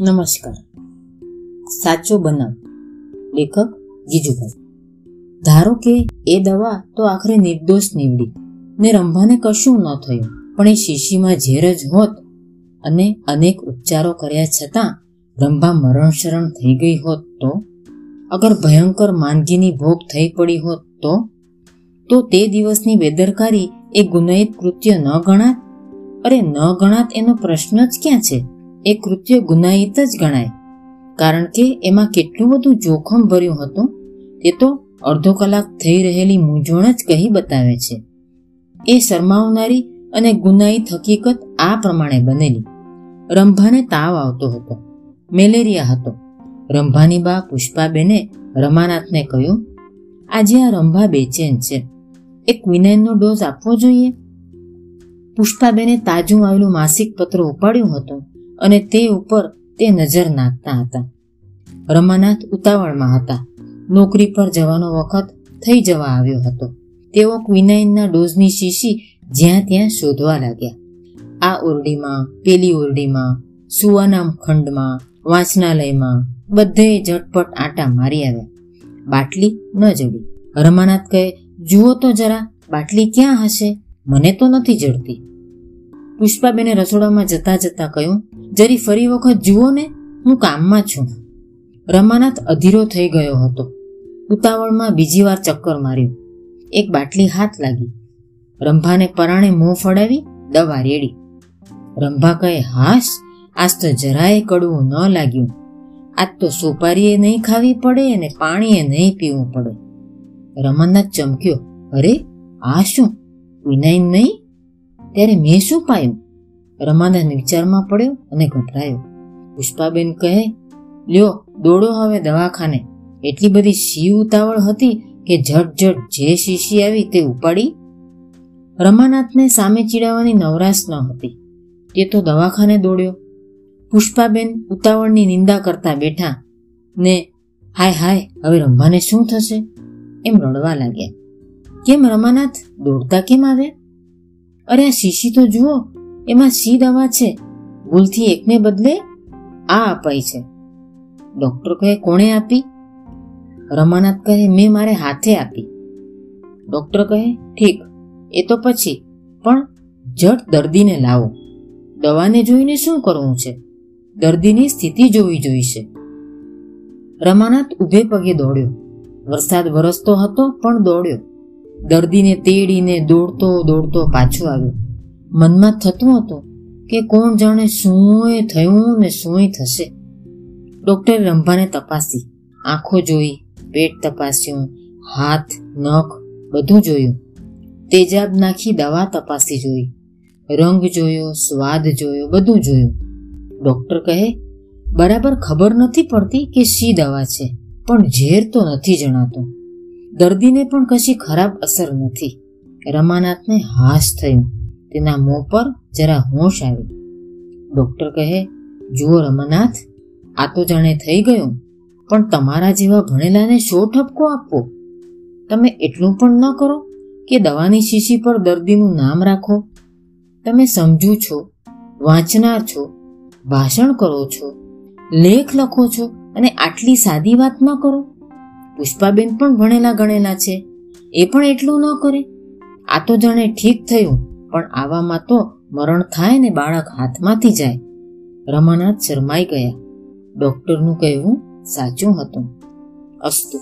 નમસ્કાર. સાચો બનાવ. લેખક ગીજુભાઈ ધારો કે એ દવા તો આખરે નિર્દોષ નીવડી ને રંભાને કશું ન થયું, પણ એ શીશીમાં ઝેર જ હોત અને અનેક ઉપચારો કર્યા છતાં રંભા મરણશરણ થઈ ગઈ હોત તો? અગર ભયંકર માંદગીની ભોગ થઈ પડી હોત તો? તો તે દિવસની બેદરકારી એ ગુનાહિત કૃત્ય ન ગણાત? અરે ન ગણાત એનો પ્રશ્ન જ ક્યાં છે? એ કૃત્ય ગુનાહિત જ ગણાય. કારણ કે એમાં કેટલું બધું જોખમ ભર્યું હતું, તે તો અડધો કલાક થઈ રહેલી મૂંઝવણ જ કહી બતાવે છે. એ શરમાવનારી અને ગુનાહિત હકીકત આ પ્રમાણે બનેલી. રંભાને તાવ આવતો હતો, મેલેરિયા હતો. રંભાની બા પુષ્પાબેને રમાનાથને કહ્યું, આજે આ રંભા બેચેન છે. એક વિનાઇનનો ડોઝ આપવો જોઈએ. પુષ્પાબેને તાજું આવેલું માસિક પત્ર ઉપાડ્યું હતું. અને તે ઉપર તે નજર નાખતા હતા. રમાનાથ ઉતાવળમાં હતા. નોકરી પર જવાનો વખત થઈ જવા આવ્યો હતો. તેઓ ક્વિનાઇનના ડોઝની શીશી જ્યાં ત્યાં શોધવા લાગ્યા. આ ઓરડીમાં, પેલી ઓરડીમાં, સુવાનામ ખંડમાં, વાંચનાલયમાં બધે ઝટપટ આટા મારી આવ્યા. બાટલી ન જડી. રમાનાથ કહે, જુઓ તો જરા, બાટલી ક્યાં હશે? મને તો નથી જડતી. પુષ્પાબેને રસોડામાં જતા જતા કહ્યું જરી ફરી વખત જુઓ ને, હું કામમાં છું. રમાનાથ અધીરો થઈ ગયો હતો. ઉતાવળમાં બીજી વાર ચક્કર માર્યું. એક બાટલી હાથ લાગી. રંભાને પરાણે મોં ફડાવી, દવા રેડી. રંભા કહે, હાશ, આજ તો જરાય કડવું ન લાગ્યું. આજ તો સોપારીએ નહીં ખાવી પડે અને પાણીએ નહીં પીવું પડે. રમાનાથ ચમક્યો, અરે, આ શું? વિનાઈન નહીં? ત્યારે મેં શું પાયું? રમાનાથ વિચારમાં પડ્યો અને ગભરાયો. પુષ્પાબેન કહે, લ્યો, દોડો હવે દવાખાને. એટલી બધી શી ઉતાવળ હતી કે ઝટ ઝટ જે શીશી આવી તે ઉપાડી? રમાનાથને સામે ચીડાવવાની નવરાશ ન હતી તે તો દવાખાને દોડ્યો. પુષ્પાબેન ઉતાવળની નિંદા કરતા બેઠા ને, હાય હાય, હવે રંભાને શું થશે? એમ રડવા લાગ્યા. કેમ રમાનાથ? દોડતા કેમ આવ્યા? અરે, આ શીશી તો જુઓ એમાં સી દવા છે? ભૂલથી એકને બદલે આ અપાઈ છે. ડોક્ટર કહે, કોણે આપી? રમાનાથ કહે, મેં મારે હાથે આપી. ડોક્ટર કહે, ઠીક, એ તો પછી, પણ જટ દર્દીને લાવો. દવાને જોઈને શું કરવું છે? દર્દીની સ્થિતિ જોવી જોઈશે. રમાનાથ ઊભે પગે દોડ્યો. વરસાદ વરસતો હતો, પણ દોડ્યો. દર્દીને તેડીને દોડતો દોડતો પાછો આવ્યો. મનમાં થતું હતું કે કોણ જાણે શું થયું ને શું થશે. ડોક્ટરે રંભાને તપાસી. આંખો જોઈ, પેટ તપાસ્યું, હાથ, નખ બધું જોયું. તેજાબ નાખી દવા તપાસી જોઈ. રંગ જોયો, સ્વાદ જોયો, બધું જોયું. ડોક્ટર કહે, બરાબર ખબર નથી પડતી કે શી દવા છે, પણ ઝેર તો નથી જણાતો. દર્દીને પણ કશી ખરાબ અસર નથી. રમાનાથને હાશ થયું. તેના મોં પર જરા હોશ આવી. ડોક્ટર કહે, જુઓ રમાનાથ આ તો જાણે થઈ ગયું, પણ તમારા જેવા ભણેલાને શો ઠપકો આપવો? તમે એટલું પણ ન કરો કે દવાની શીશી પર દર્દીનું નામ રાખો. તમે સમજુ છો, વાંચનાર છો, ભાષણ કરો છો, લેખ લખો છો અને આટલી સાદી વાત ન કરો. પુષ્પાબેન પણ ભણેલા ગણેલા છે, એ પણ એટલું ન કરે. આ તો જાણે ઠીક થયું પણ આવામાં તો મરણ થાય ને બાળક હાથમાંથી જાય. રમાનાથ શરમાઈ ગયા. ડોક્ટરનું કહેવું સાચું હતું. અસ્તુ.